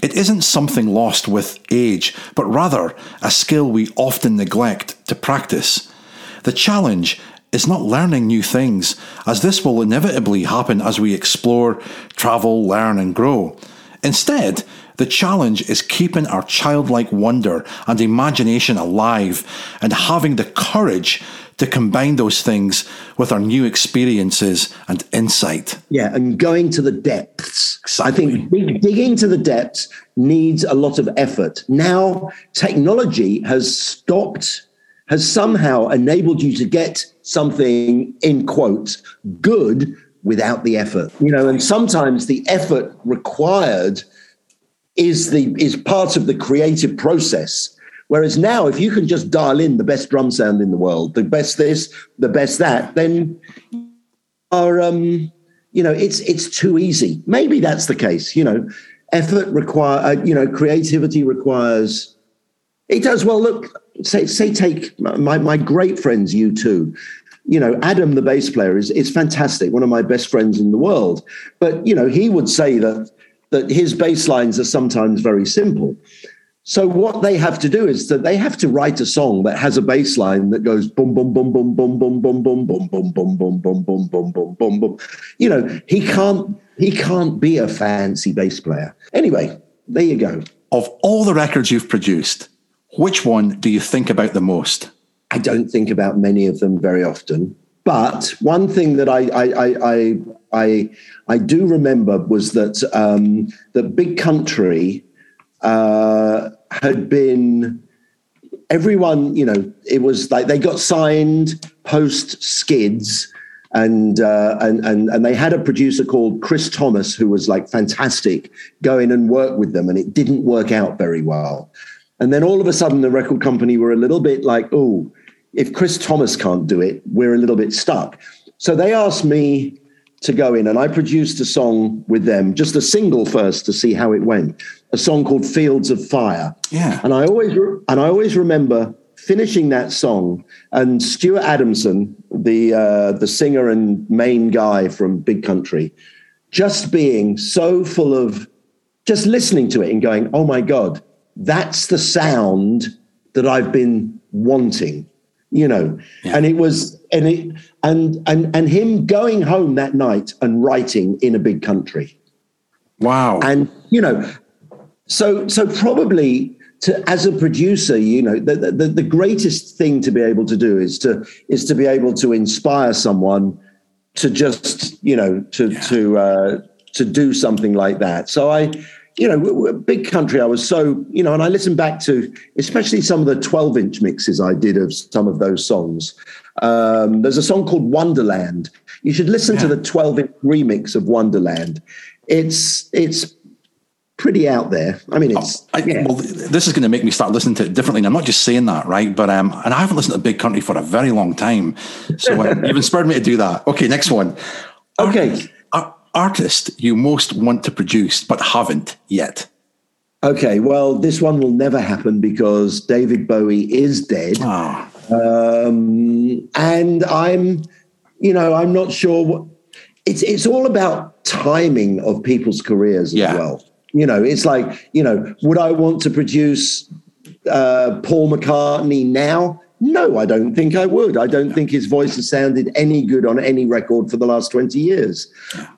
It isn't something lost with age, but rather a skill we often neglect to practice. The challenge is not learning new things, as this will inevitably happen as we explore, travel, learn, and grow. Instead, the challenge is keeping our childlike wonder and imagination alive and having the courage to combine those things with our new experiences and insight. Yeah, and going to the depths. Exactly. I think dig- digging to the depths needs a lot of effort. Now, technology has stopped, has somehow enabled you to get something, in quotes, good without the effort. You know, and sometimes the effort required is the is part of the creative process Whereas now, if you can just dial in the best drum sound in the world, the best this, the best that, then are um, you know, it's it's too easy. Maybe that's the case. You know, effort require, uh, you know, creativity requires. It does well. Look, say say take my my great friends, U2 You know, Adam, the bass player, is is fantastic. One of my best friends in the world. But you know, he would say that that his bass lines are sometimes very simple. So what they have to do is that they have to write a song that has a bass line that goes boom boom boom boom boom boom boom boom boom boom boom boom boom boom boom boom boom boom. You know, he can't he can't be a fancy bass player. Anyway, there you go. Of all the records you've produced, which one do you think about the most? I don't think about many of them very often. But one thing that I I I I I, I do remember was that um, that Big Country uh, had been everyone, you know, it was like they got signed post Skids. And, uh, and and and they had a producer called Chris Thomas who was like fantastic, go in and work with them, and it didn't work out very well. And then all of a sudden, the record company were a little bit like, "Oh, if Chris Thomas can't do it, we're a little bit stuck." So they asked me to go in, and I produced a song with them, just a single first to see how it went. A song called "Fields of Fire." Yeah, and I always re- and I always remember finishing that song, and Stuart Adamson, the uh, the singer and main guy from Big Country, just being so full of just listening to it and going, "Oh my god, that's the sound that I've been wanting." You know yeah. and it was and it and and and him going home that night and writing in a big country wow and you know so so probably to as a producer you know the, the the greatest thing to be able to do is to is to be able to inspire someone to just you know to yeah. to uh to do something like that so i you know, big country. I was so, you know, and I listened back to especially some of the 12 inch mixes I did of some of those songs. Um, there's a song called Wonderland. You should listen yeah. to the 12 inch remix of Wonderland. It's, it's, pretty out there. I mean, it's. I, yeah. Well, this is going to make me start listening to it differently. And I'm not just saying that, right? But um, and I haven't listened to Big Country for a very long time, so uh, you've inspired me to do that. Okay, next one. Okay, artist you most want to produce but haven't yet? Okay, well, this one will never happen because David Bowie is dead. Oh. Um, and I'm, you know, I'm not sure what it's it's all about timing of people's careers as yeah. well. You know, it's like, you know, would I want to produce uh, Paul McCartney now? No, I don't think I would. I don't think his voice has sounded any good on any record for the last 20 years.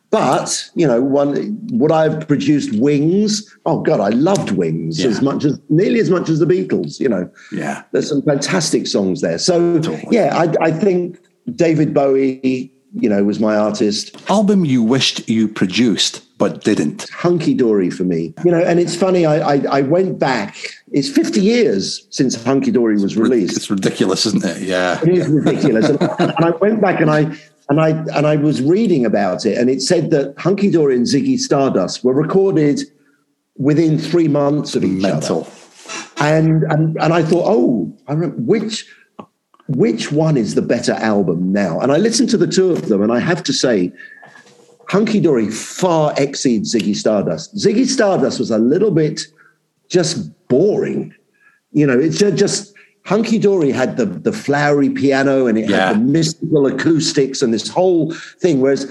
But, you know, one would I have produced Wings? Oh God, I loved Wings yeah. as much as nearly as much as the Beatles, you know. Yeah. There's some fantastic songs there. So totally. yeah, I, I think David Bowie, you know, was my artist. Album you wished you produced but didn't. Hunky dory for me. You know, and it's funny, I, I, I went back, it's 50 years since Hunky Dory was released. It's ridiculous, isn't it? Yeah. It is ridiculous. and, and I went back and I and I and I was reading about it, and it said that Hunky Dory and Ziggy Stardust were recorded within three months of each Mental. other. And and and I thought, oh, I remember which which one is the better album now? And I listened to the two of them, and I have to say, Hunky Dory far exceeds Ziggy Stardust. Ziggy Stardust was a little bit just boring. You know, it's just Hunky Dory had the, the flowery piano and it yeah. had the mystical acoustics and this whole thing, whereas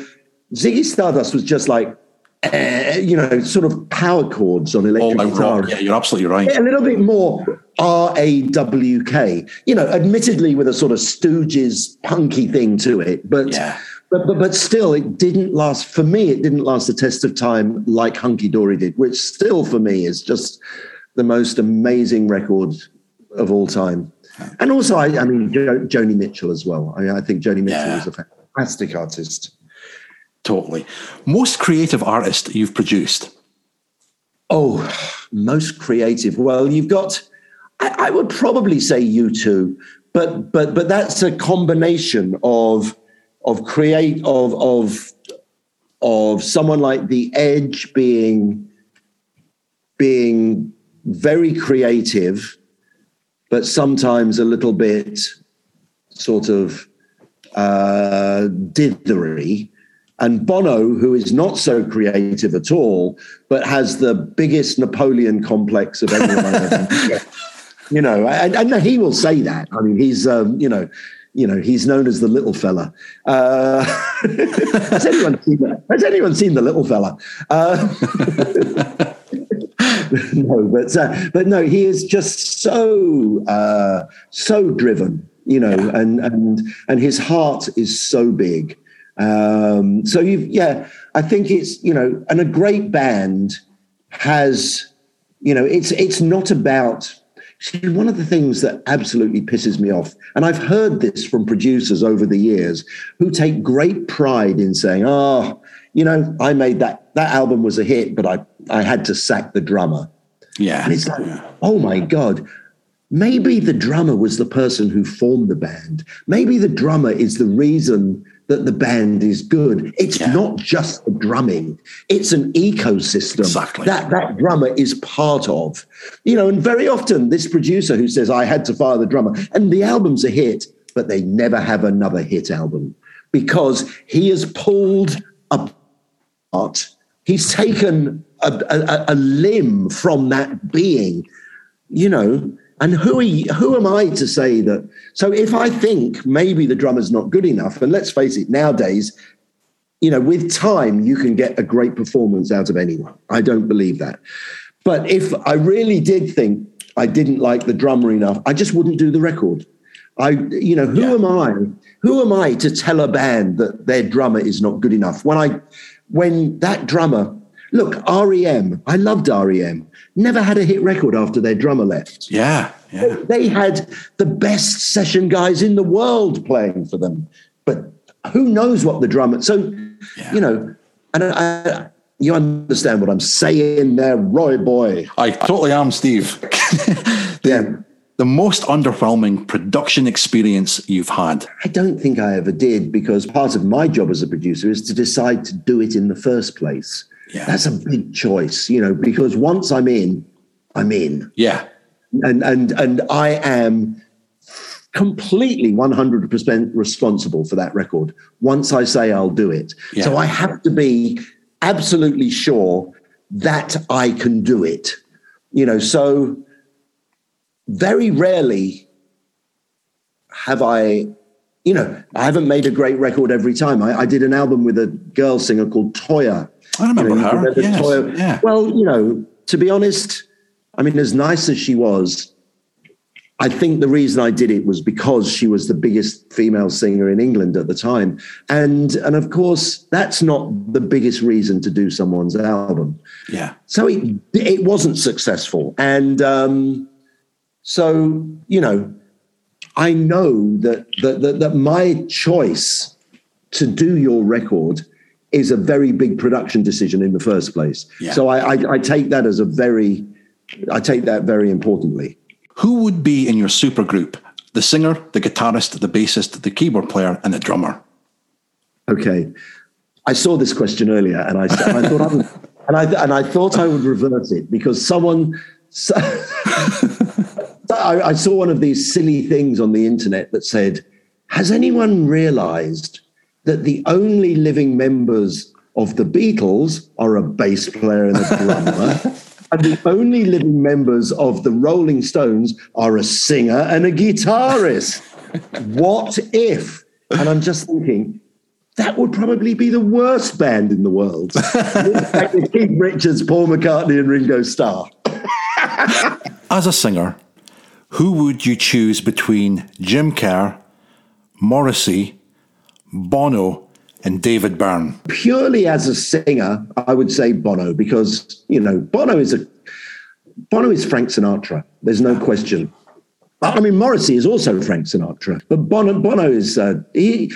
Ziggy Stardust was just like, uh, you know, sort of power chords on electric oh, guitar. Yeah, you're absolutely right. A little bit more R A W K. You know, admittedly with a sort of Stooges punky thing to it, but yeah. But, but, but still, it didn't last. For me, it didn't last the test of time like Hunky Dory did, which still for me is just the most amazing record of all time. And also, I, I mean, jo- Joni Mitchell as well. I, I think Joni Mitchell Yeah. is a fantastic artist. Totally. Most creative artist you've produced? Oh, most creative. Well, you've got. I, I would probably say U2, but but but that's a combination of of create of of of someone like the Edge being being very creative, but sometimes a little bit sort of uh, dithery and Bono, who is not so creative at all, but has the biggest Napoleon complex of anyone ever. You know, and, and he will say that. I mean, he's um, you know, you know, he's known as the little fella. Uh, has anyone seen that? Has anyone seen the little fella? Uh, no, but uh, but no, he is just so uh, so driven, you know, and and and his heart is so big. Um, so you, yeah, I think it's you know, and a great band has, you know, it's it's not about. See, one of the things that absolutely pisses me off, and I've heard this from producers over the years who take great pride in saying, "Oh, you know, I made that that album was a hit, but I I had to sack the drummer." Yeah. And it's like, oh my God, maybe the drummer was the person who formed the band. Maybe the drummer is the reason that the band is good. It's Yeah. not just the drumming, it's an ecosystem Exactly. that that drummer is part of. You know, and very often this producer who says, I had to fire the drummer, and the album's a hit, but they never have another hit album because he has pulled apart. He's taken a, a, a limb from that being, you know. And who are you, who am I to say that? So if I think maybe the drummer's not good enough, and let's face it, nowadays, you know, with time you can get a great performance out of anyone. I don't believe that. But if I really did think I didn't like the drummer enough, I just wouldn't do the record. I, you know, who Yeah. am I? Who am I to tell a band that their drummer is not good enough? When I, when that drummer, look, REM, I loved REM, never had a hit record after their drummer left. Yeah. Yeah. They had the best session guys in the world playing for them, but who knows what the drummer? So, Yeah. you know, and I, you understand what I'm saying there, Roy boy. I totally am, Steve. Yeah. the most underwhelming production experience you've had? I don't think I ever did because part of my job as a producer is to decide to do it in the first place. Yeah. That's a big choice, you know, because once I'm in, I'm in. Yeah. And and and I am completely 100% responsible for that record once I say I'll do it. Yeah. So I have to be absolutely sure that I can do it. You know, so very rarely have I, you know, I haven't made a great record every time. I, I did an album with a girl singer called Toyah. I remember You know, her. remember Yes. Toyah? Yeah. Well, you know, to be honest, I mean, as nice as she was, I think the reason I did it was because she was the biggest female singer in England at the time. And and of course, that's not the biggest reason to do someone's album. Yeah. So it it wasn't successful. And um, so, you know, I know that that, that that my choice to do your record is a very big production decision in the first place. Yeah. So I, I, I take that as a very I take that very importantly. Who would be in your supergroup? The singer, the guitarist, the bassist, the keyboard player, and the drummer. Okay, I saw this question earlier, and I, I thought I would, and I and I thought I would reverse it because someone. So, I, I saw one of these silly things on the internet that said, "Has anyone realised that the only living members of the Beatles are a bass player and a drummer?" And the only living members of the Rolling Stones are a singer and a guitarist. what if? And I'm just thinking, that would probably be the worst band in the world. Keith Richards, Paul McCartney, and Ringo Starr. As a singer, who would you choose between Jim Kerr, Morrissey, Bono, and David Byrne? Purely as a singer, I would say Bono because you know Bono is a Bono is Frank Sinatra. There's no question. I mean, Morrissey is also Frank Sinatra, but Bono, Bono is uh, he.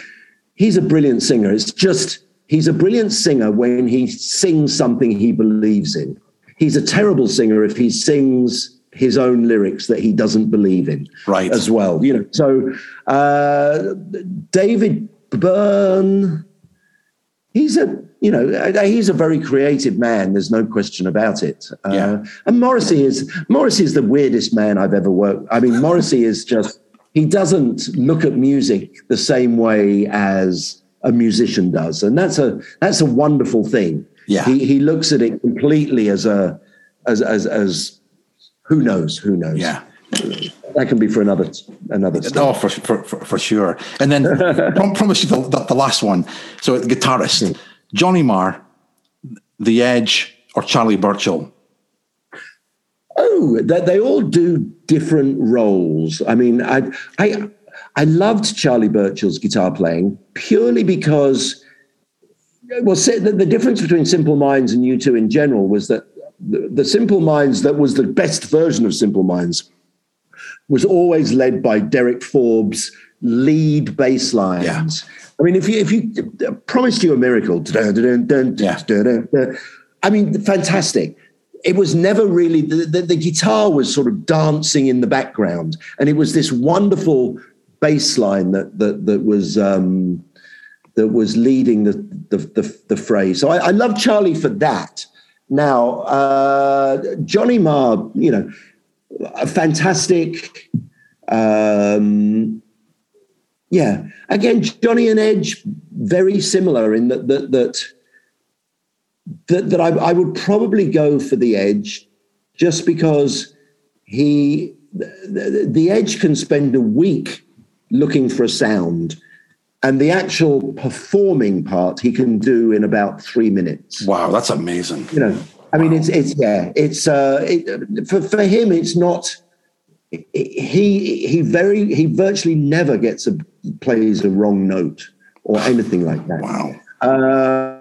He's a brilliant singer. It's just he's a brilliant singer when he sings something he believes in. He's a terrible singer if he sings his own lyrics that he doesn't believe in. Right. As well, you know. So uh, David Byrne, he's a you know he's a very creative man. There's no question about it. Uh, Yeah. And Morrissey is Morrissey is the weirdest man I've ever worked. I mean, Morrissey is just he doesn't look at music the same way as a musician does, and that's a that's a wonderful thing. Yeah. He he looks at it completely as a as as as who knows who knows. Yeah. That can be for another another. No, for, for, for, for sure. And then prom- promise you the, the, the last one. So the guitarist, hmm. Johnny Marr, The Edge, or Charlie Burchill. Oh, they, they all do different roles. I mean, I I I loved Charlie Burchill's guitar playing purely because well, the, the difference between Simple Minds and U2 in general was that the, the Simple Minds that was the best version of Simple Minds was always led by Derek Forbes lead bass lines. Yeah. I mean, if you if you promised you a miracle, Yeah. I mean, fantastic. It was never really the, the, the guitar was sort of dancing in the background, and it was this wonderful bass line that that that was um, that was leading the the, the, the phrase. So I, I love Charlie for that. Now, uh, Johnny Marr, you know, a fantastic. Um, yeah, again, Johnny and Edge very similar in that that that that, that I, I would probably go for the Edge, just because he the, the Edge can spend a week looking for a sound, and the actual performing part he can do in about three minutes Wow, that's amazing. you know i mean it's it's yeah it's uh it, for for him it's not he he very he virtually never gets a plays a wrong note or anything like that Wow. uh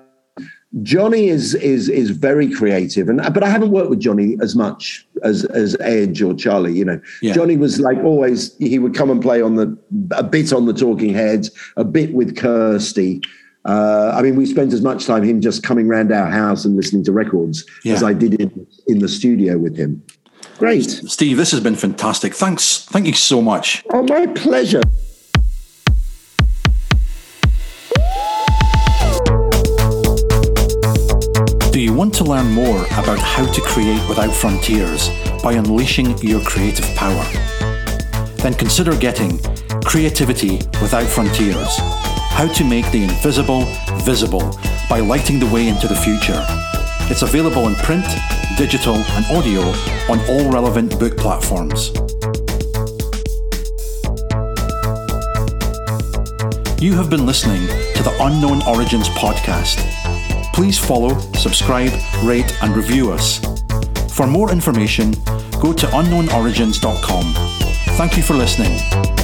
Johnny is is is very creative, and but I haven't worked with Johnny as much as as Edge or Charlie. You know, Yeah. Johnny was like always. He would come and play on the a bit on the Talking Heads, a bit with Kirsty. Uh, I mean, we spent as much time him just coming round our house and listening to records as I did in, in the studio with him. Great. Steve, this has been fantastic. Thanks. Thank you so much. Oh, my pleasure. You want to learn more about how to create without frontiers by unleashing your creative power? Then consider getting Creativity Without Frontiers How to Make the Invisible Visible by Lighting the Way into the Future. It's available in print, digital, and audio on all relevant book platforms. You have been listening to the Unknown Origins podcast. Please follow, subscribe, rate, and review us. For more information, go to unknownorigins.com. Thank you for listening.